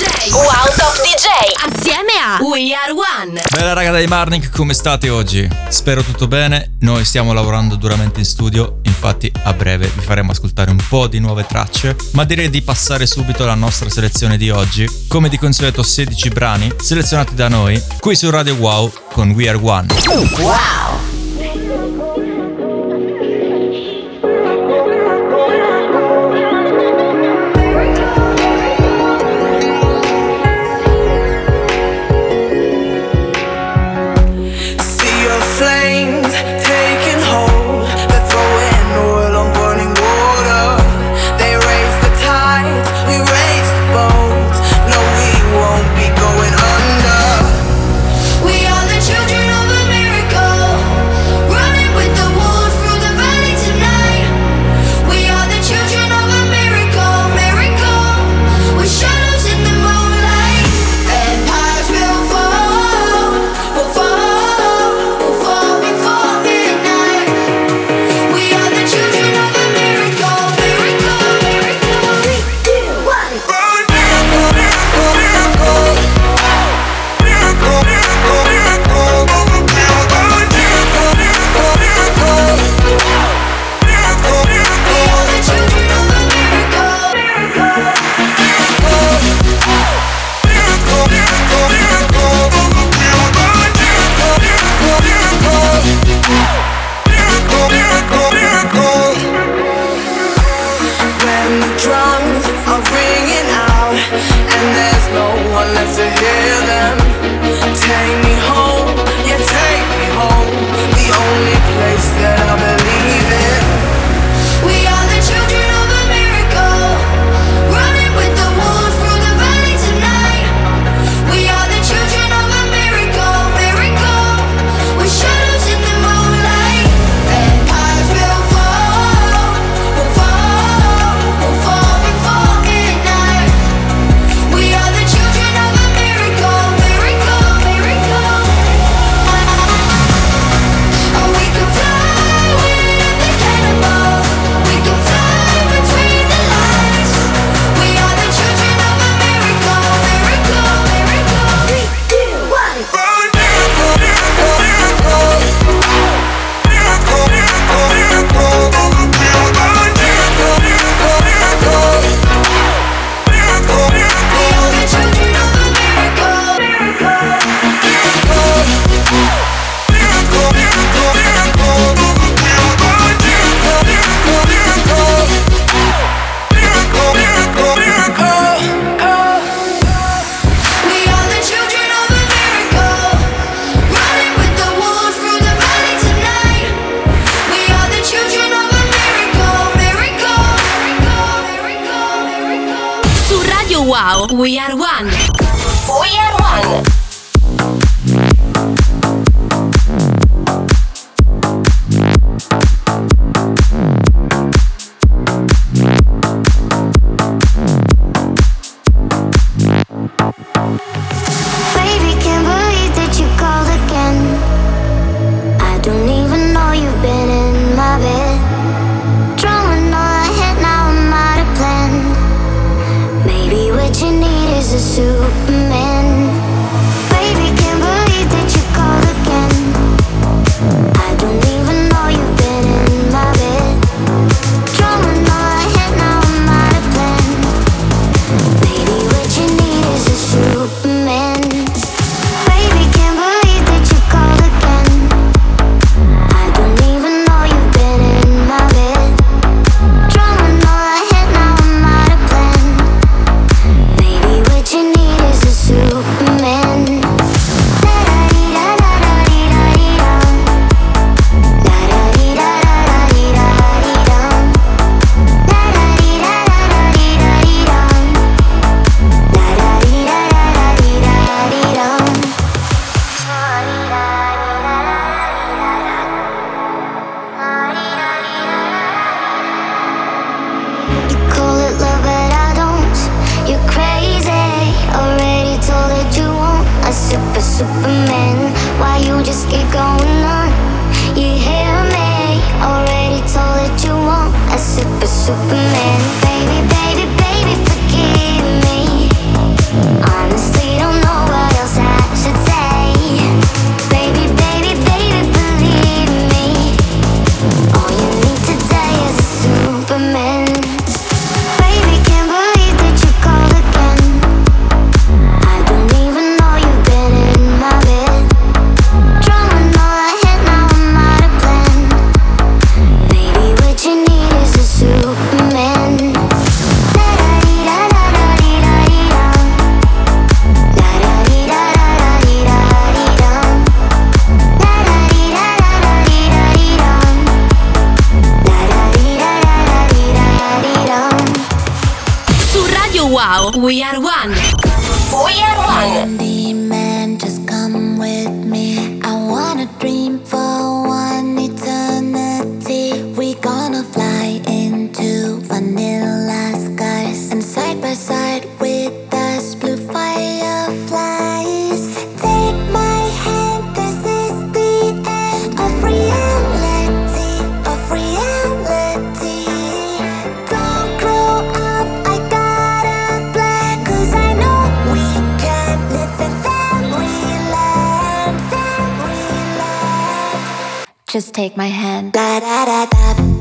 DJ. Wow Top DJ. Assieme a We Are One. Bella raga dei Marnik, come state oggi? Spero tutto bene. Noi stiamo lavorando duramente in studio, infatti a breve vi faremo ascoltare un po' di nuove tracce, ma direi di passare subito alla nostra selezione di oggi. Come di consueto 16 brani selezionati da noi qui su Radio Wow con We Are One. Wow. we are one. Just take my hand. Da da da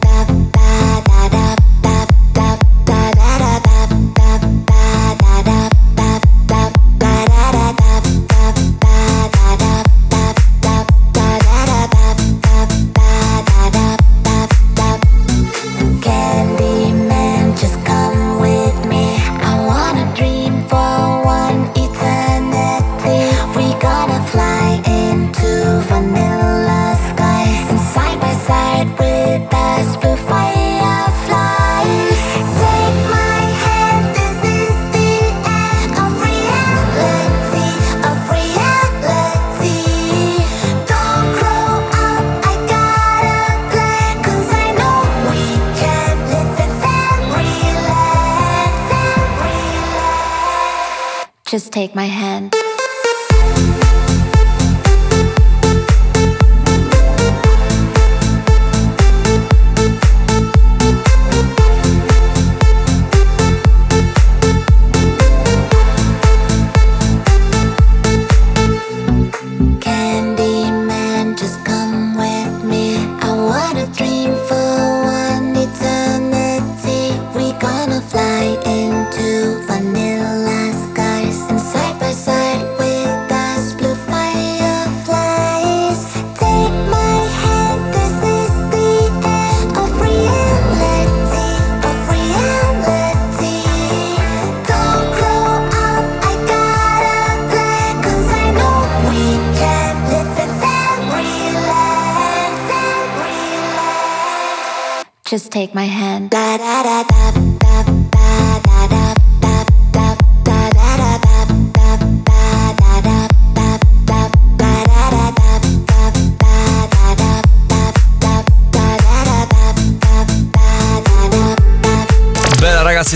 Just take my hand.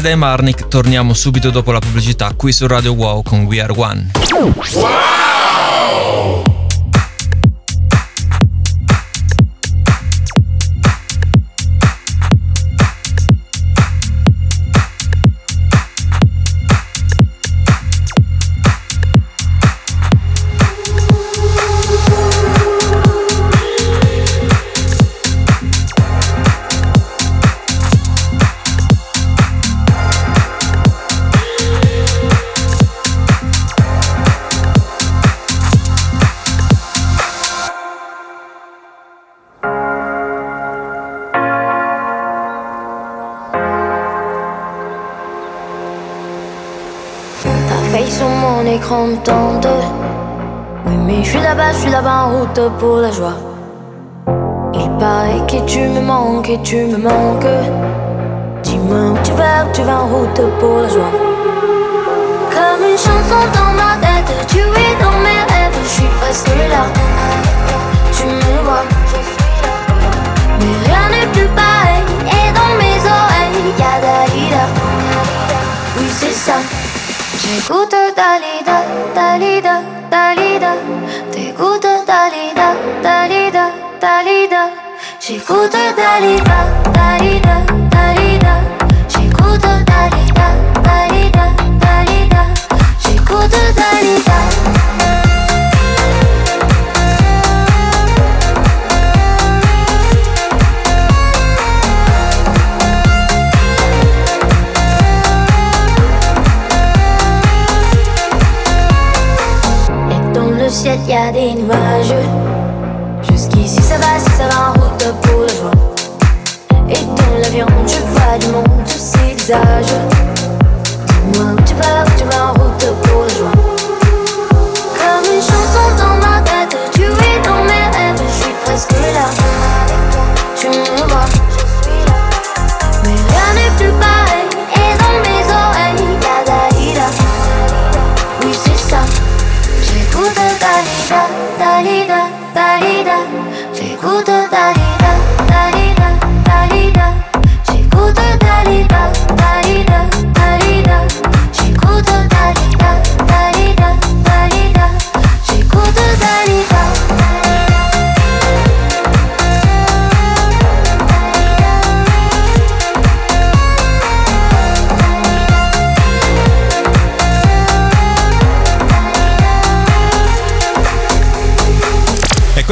Dai Marnik, torniamo subito dopo la pubblicità qui su Radio Wow con We Are One. Ta Oui, mais je suis là-bas, je suis là-bas en route pour la joie. Il paraît que tu me manques et tu me manques. Dis-moi où tu vas, tu vas en route pour la joie. Comme une chanson dans ma tête, tu es dans mes rêves, je suis presque là. Tu me vois, mais rien n'est plus pareil. Et dans mes oreilles, y'a Dalida. Oui, c'est ça. 嘀咕的哒哩哒哒哩哒哒哩哒，嘀咕的哒哩哒哒哩哒哒哩哒，嘀咕的哒哩哒哒哩哒。Le ciel y a des nuages. Jusqu'ici ça va, si ça va en route pour la joie. Et dans l'avion je vois du monde, tous ces visages.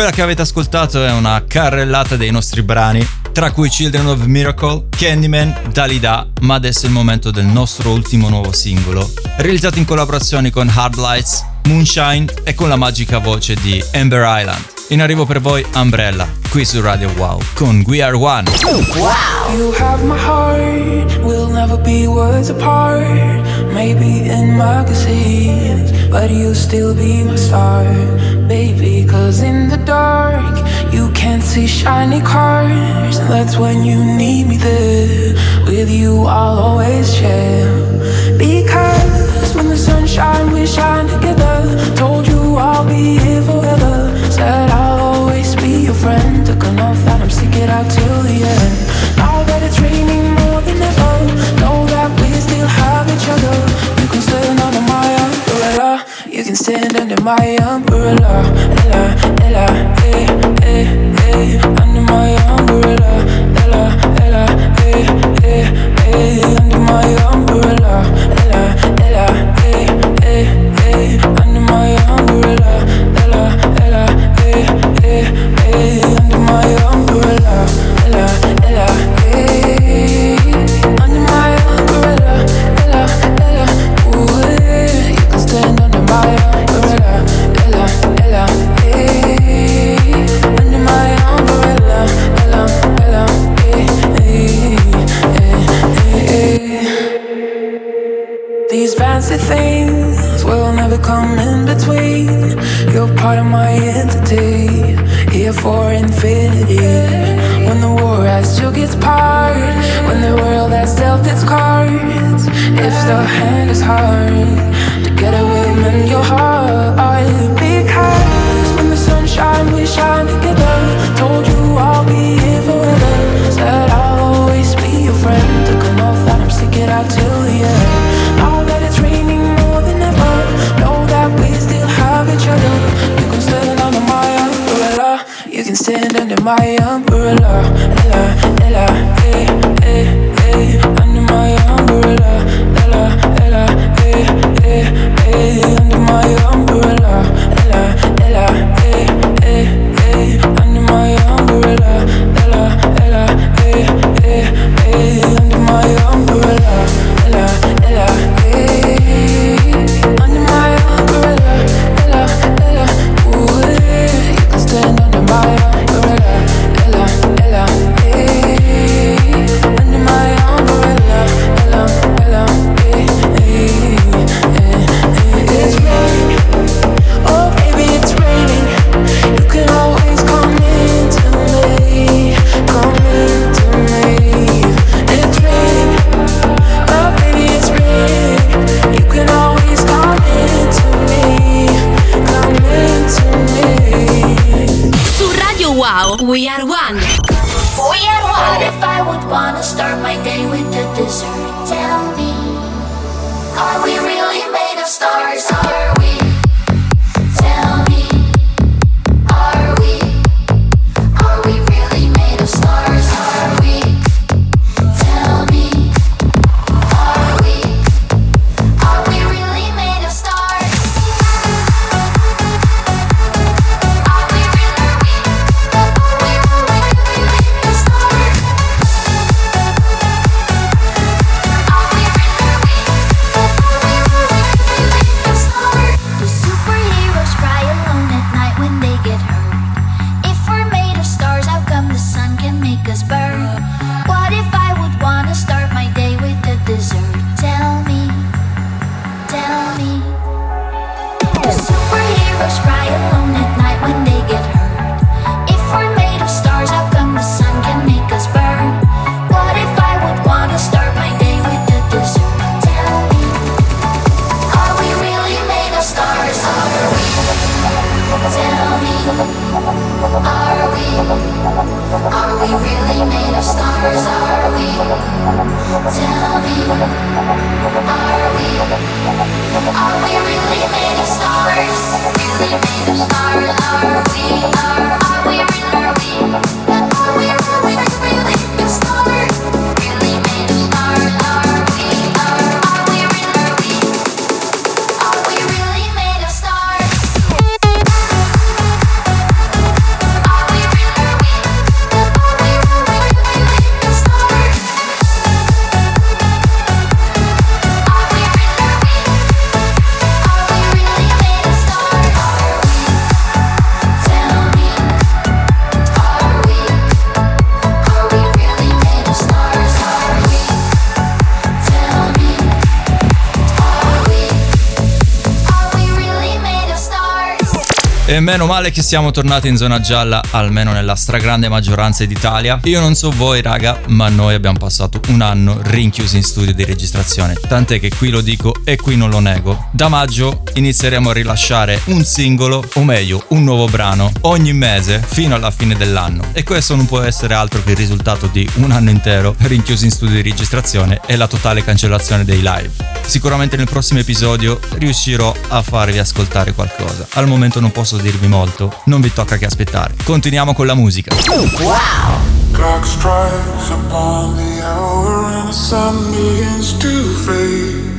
Quella che avete ascoltato è una carrellata dei nostri brani, tra cui Children of Miracle, Candyman, Dalida, ma adesso è il momento del nostro ultimo nuovo singolo, realizzato in collaborazione con Hard Lights, Moonshine e con la magica voce di Amber Island. In arrivo per voi Umbrella, qui su Radio Wow con We Are One. Wow! You have my heart, we'll never be words apart. Maybe in magazines, but you'll still be my star, baby. Cause in the dark, you can't see shiny cars, that's when you need me there. With you, I'll always share. Because when the sun shines, we shine together. Told you I'll be here forever. Said I'll always be your friend. Took an oath that I'm stick it out till the end. Now that it's raining more than ever, know that we still have each other. You can stand under my umbrella. You can stand under my umbrella. Ella, Ella, eh, eh, eh. The hand is hard, together we'll mend your heart. Because when the sun shines, we shine together. Told you I'll be here forever. Said I'll always be your friend. Took I'm stick it out till the end. Now that it's raining more than ever, know that we still have each other. You can stand under my umbrella. You can stand under my umbrella. E meno male che siamo tornati in zona gialla, almeno nella stragrande maggioranza d'Italia. Io non so voi, raga, ma noi abbiamo passato un anno rinchiusi in studio di registrazione. Tant'è che qui lo dico e qui non lo nego. Da maggio inizieremo a rilasciare un singolo, o meglio, un nuovo brano, ogni mese fino alla fine dell'anno. E questo non può essere altro che il risultato di un anno intero rinchiusi in studio di registrazione e la totale cancellazione dei live. Sicuramente nel prossimo episodio riuscirò a farvi ascoltare qualcosa. Al momento non posso dirvi molto, non vi tocca che aspettare. Continuiamo con la musica. Clock strikes upon the hour and the sun begins to fade.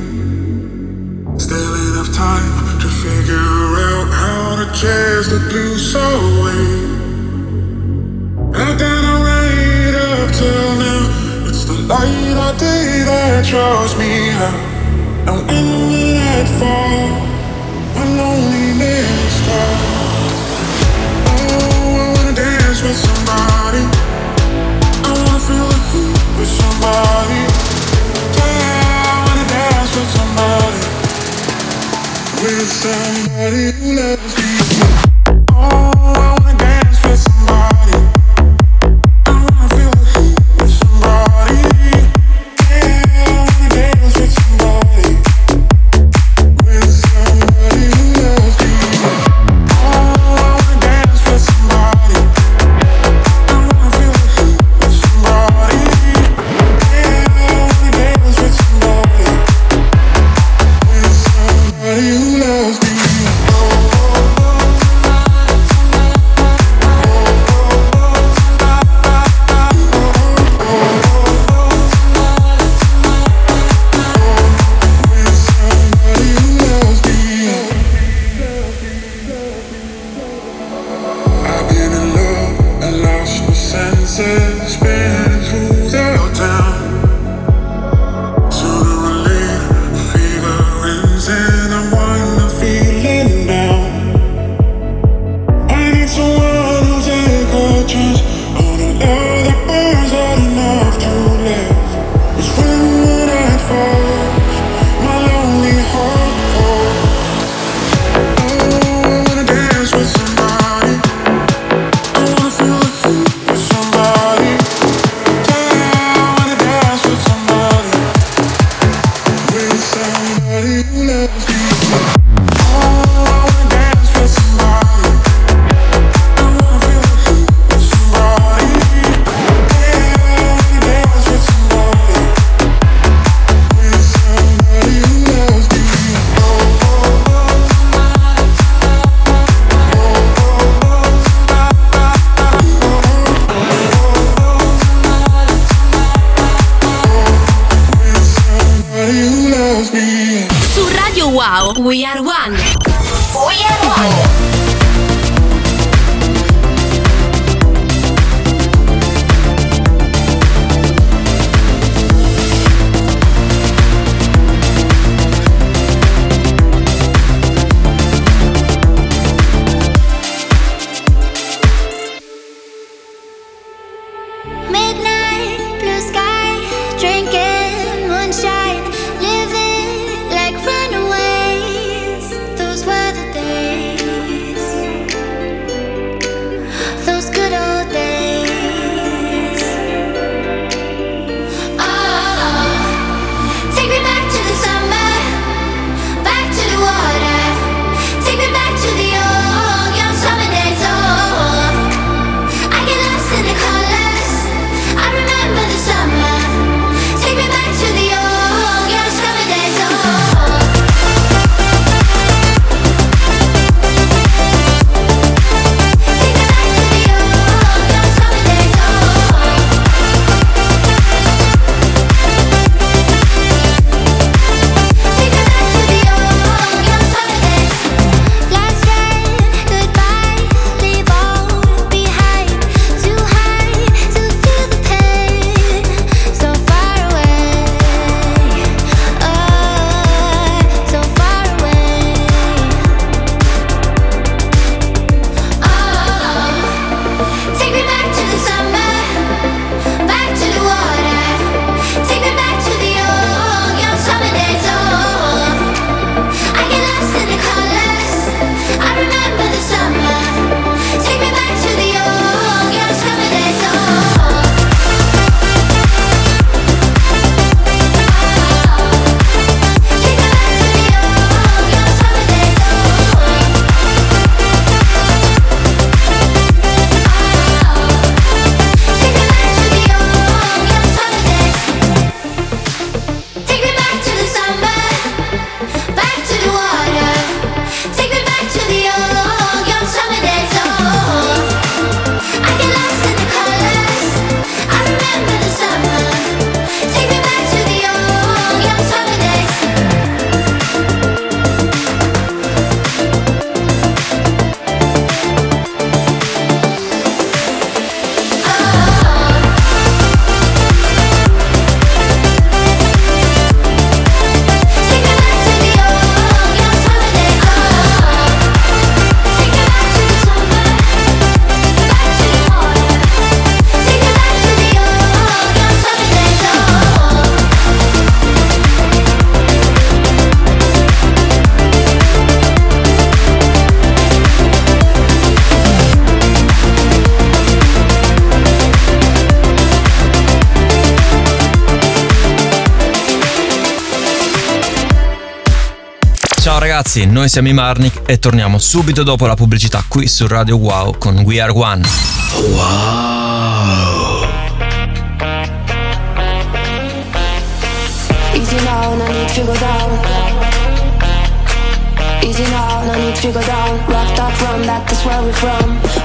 Still enough time to figure out how to chase the blues away. I've done alright up till now. It's the light of day that draws me out. And when the night falls, my loneliness falls. Somebody don't wanna feel with somebody Yeah, I wanna dance with somebody with somebody who loves me. Oh, I wanna dance with somebody. ragazzi, noi siamo i Marnik e torniamo subito dopo la pubblicità qui su Radio Wow con We Are One. Wow. Easy now, no need to go down. Easy now, no need to go down. Rocked up from that, that's where we're from.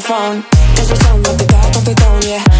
saxophone There's a sound of the top of the town, yeah.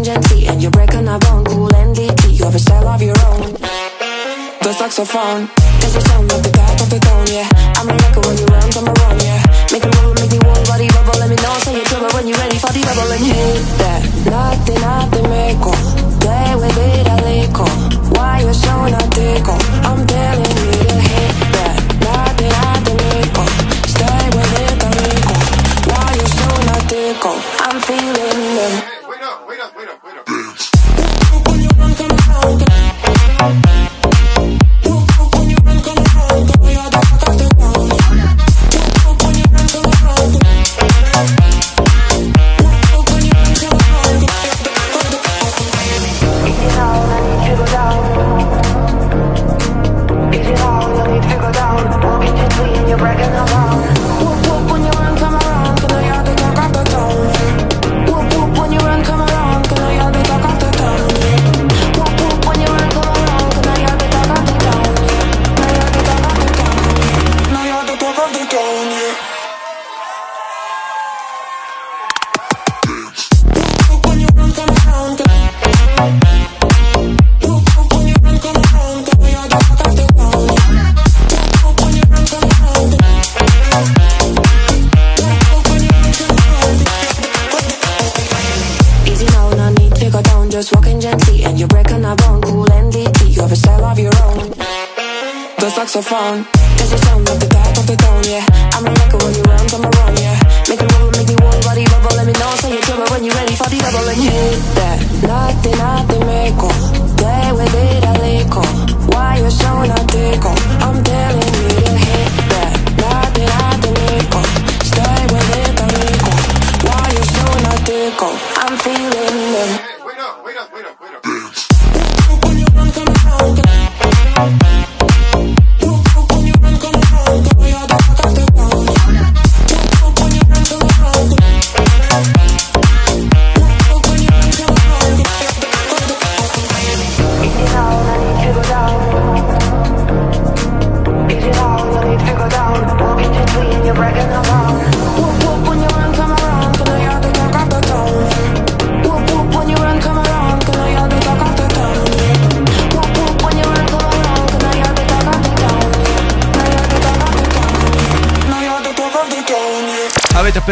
talking And you're breaking our bone. Cool NDT, you have a style of your own. The saxophone There's a sound of the top of the tone, yeah. I'm a record when you run I'm around, yeah. Make a roll, make me warm, body bubble. Let me know, say you're trouble when you're ready for the bubble And hit that, nothing, nothing, make Play with it, I lick Why you so not tickle? I'm telling just walking gently and you're breaking our bone. Cool NDT, you have a style of your own. The saxophone is the sound of the back of the tone, yeah.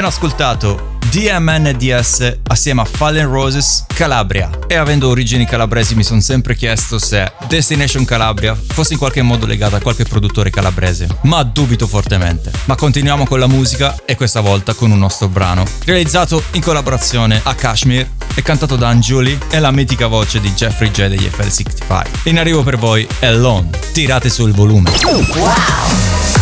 appena ascoltato DMNDS assieme a Fallen Roses Calabria e avendo origini calabresi mi sono sempre chiesto se Destination Calabria fosse in qualche modo legata a qualche produttore calabrese, ma dubito fortemente. Ma continuiamo con la musica e questa volta con un nostro brano realizzato in collaborazione a Kashmir e cantato da Anjuli e la mitica voce di Jeffrey J degli FL65. In arrivo per voi è Lone, tirate sul volume. Wow!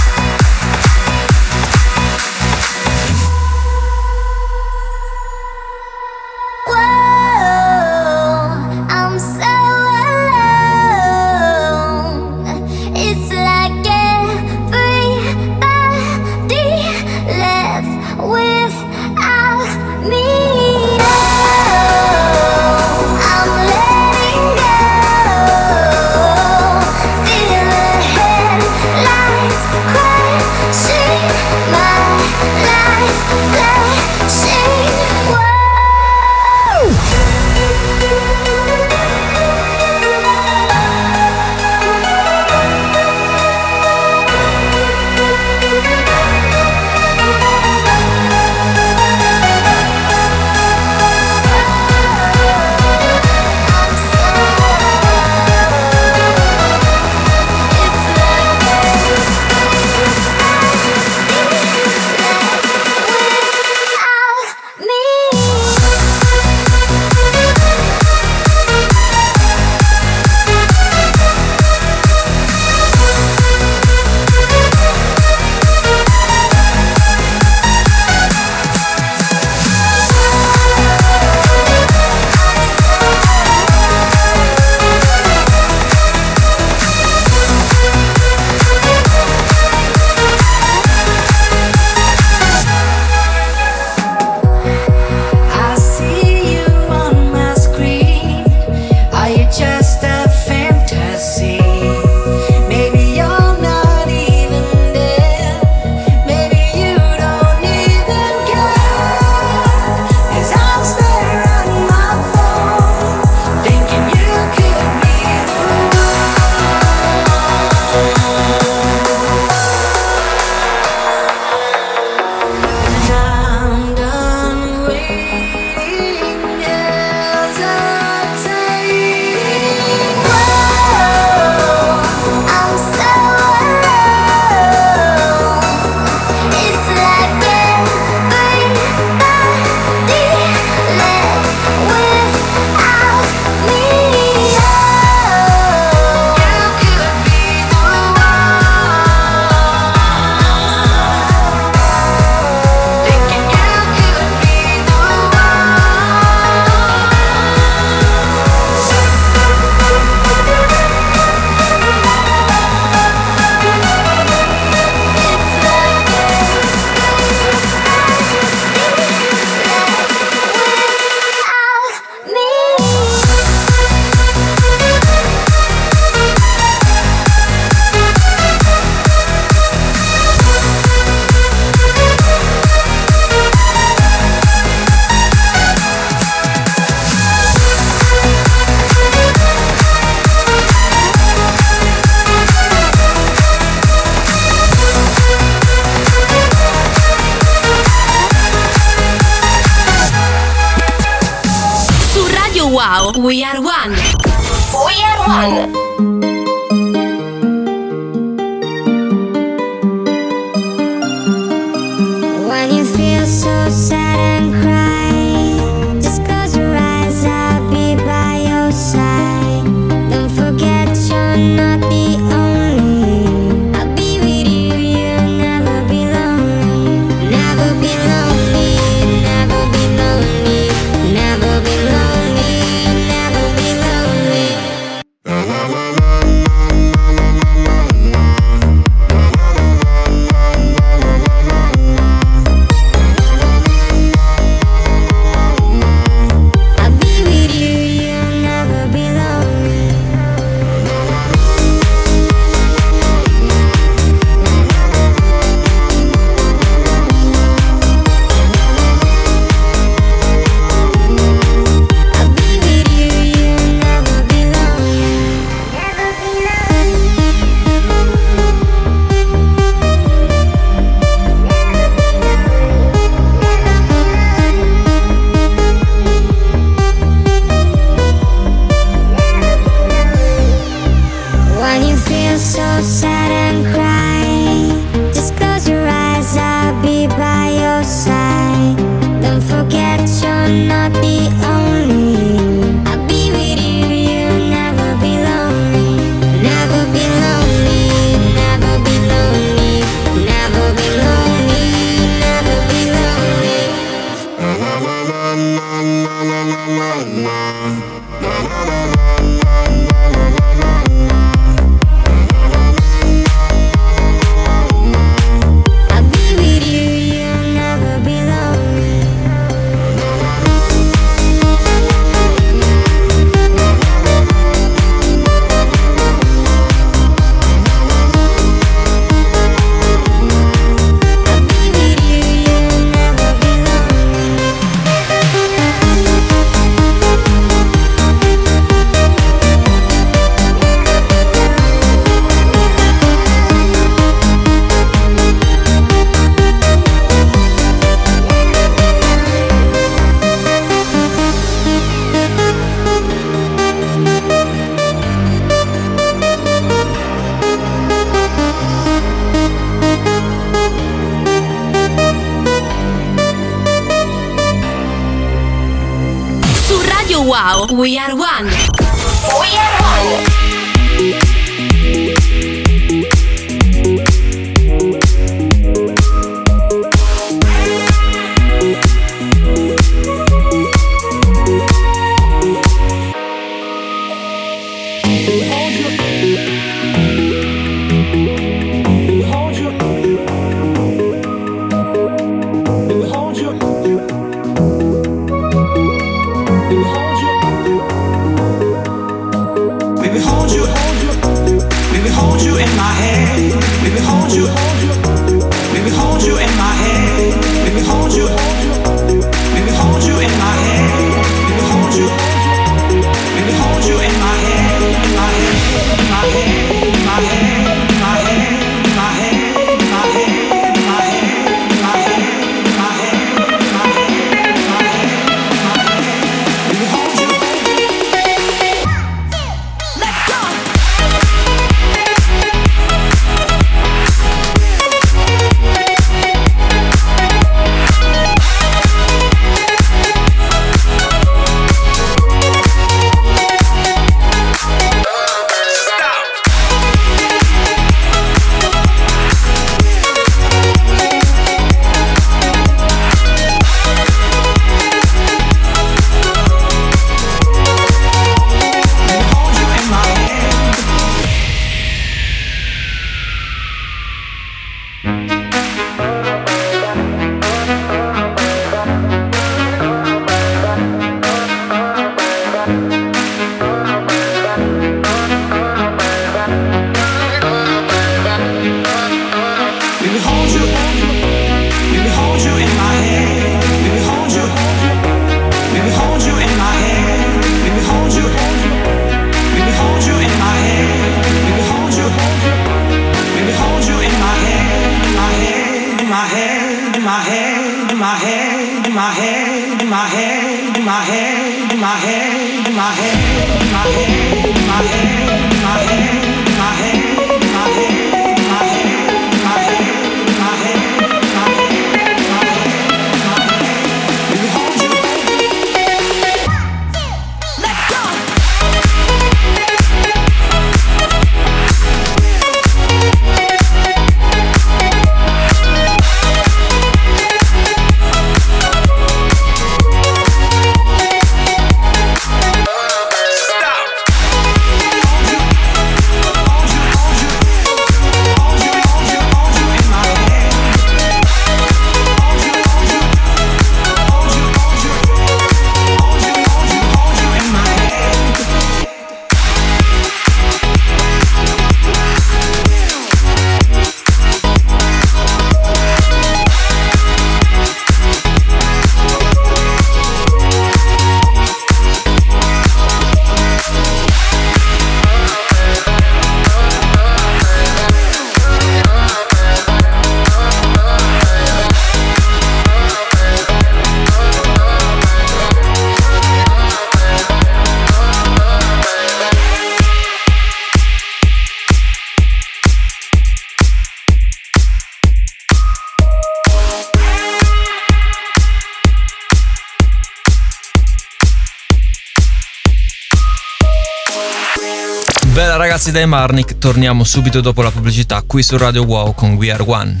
Grazie dai Marnik, torniamo subito dopo la pubblicità qui su Radio Wow con We Are One.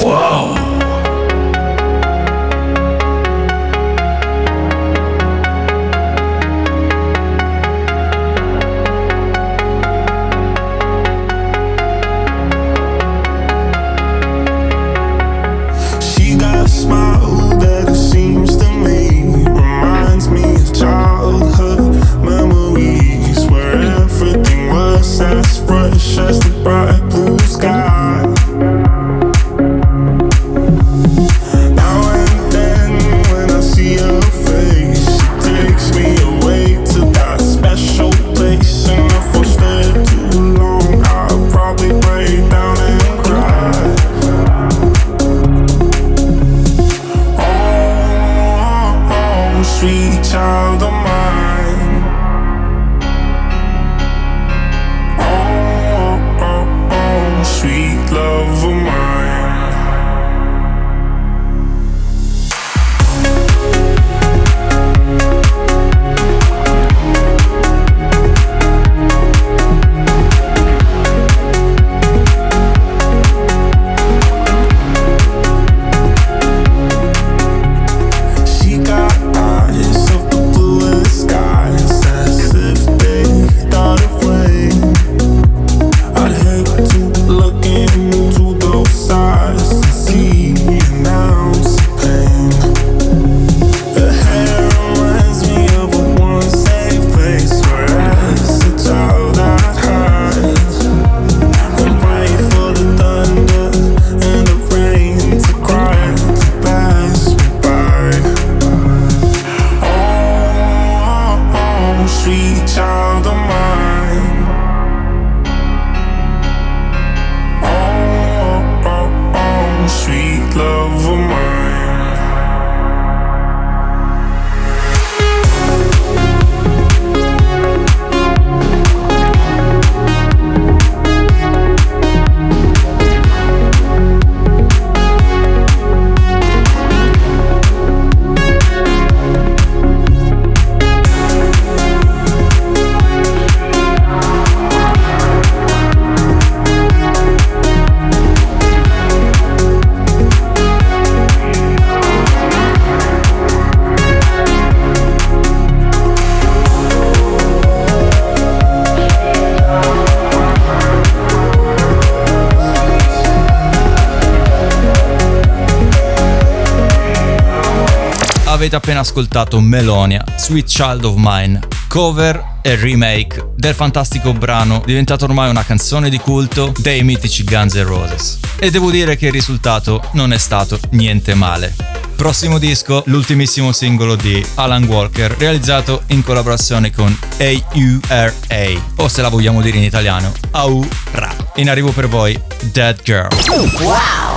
Wow! avete appena ascoltato Melonia, Sweet Child of Mine, cover e remake del fantastico brano diventato ormai una canzone di culto dei mitici Guns N' Roses. E devo dire che il risultato non è stato niente male. Prossimo disco, l'ultimissimo singolo di Alan Walker, realizzato in collaborazione con AURA, o se la vogliamo dire in italiano, AURA. In arrivo per voi, Dead Girl. Wow!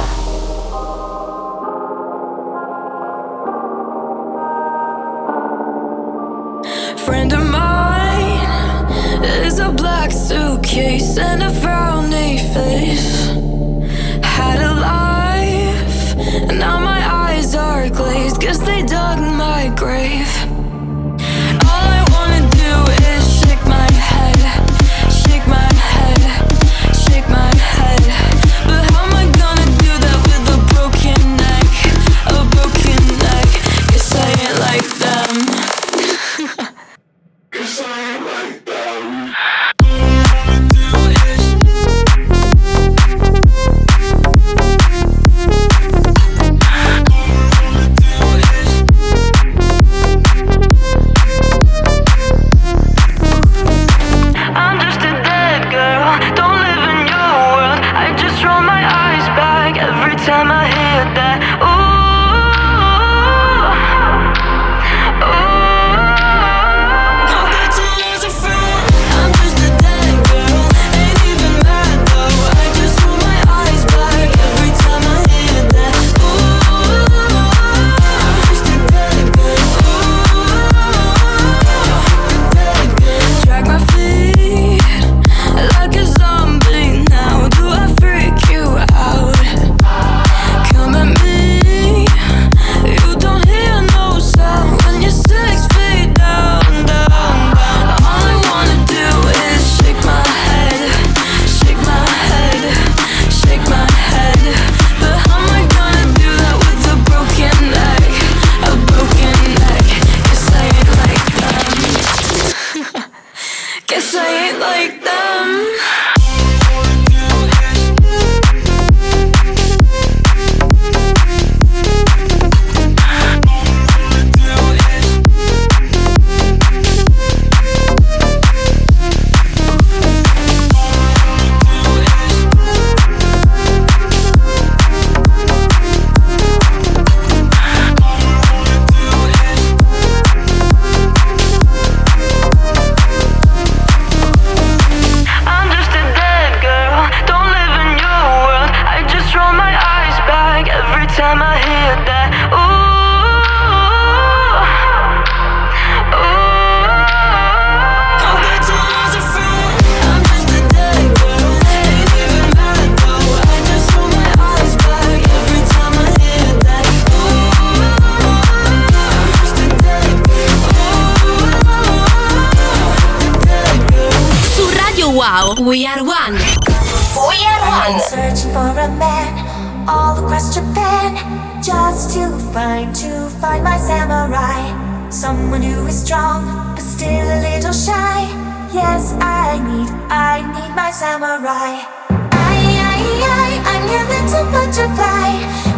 Been searching for a man all across Japan just to find to find my samurai, someone who is strong but still a little shy. Yes, I need I need my samurai. I I I I'm your little butterfly,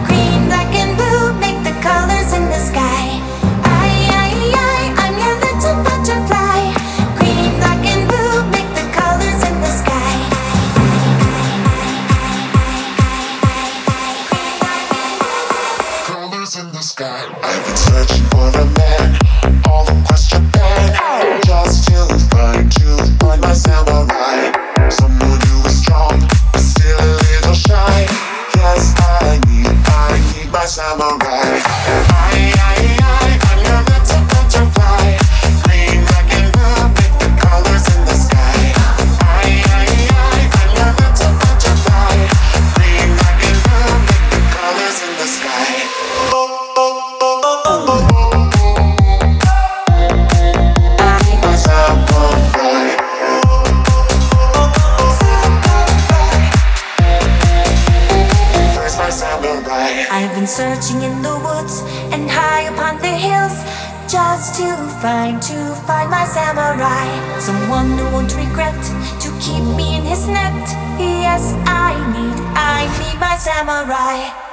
green, black, and blue make the colors in the sky. sound alright. keep me in his net. Yes, I need, I need my samurai.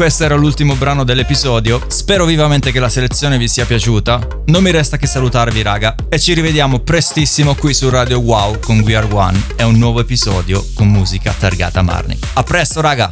Questo era l'ultimo brano dell'episodio. Spero vivamente che la selezione vi sia piaciuta. Non mi resta che salutarvi, raga. E ci rivediamo prestissimo qui su Radio Wow con We Are One. È un nuovo episodio con musica targata Marni. A presto, raga!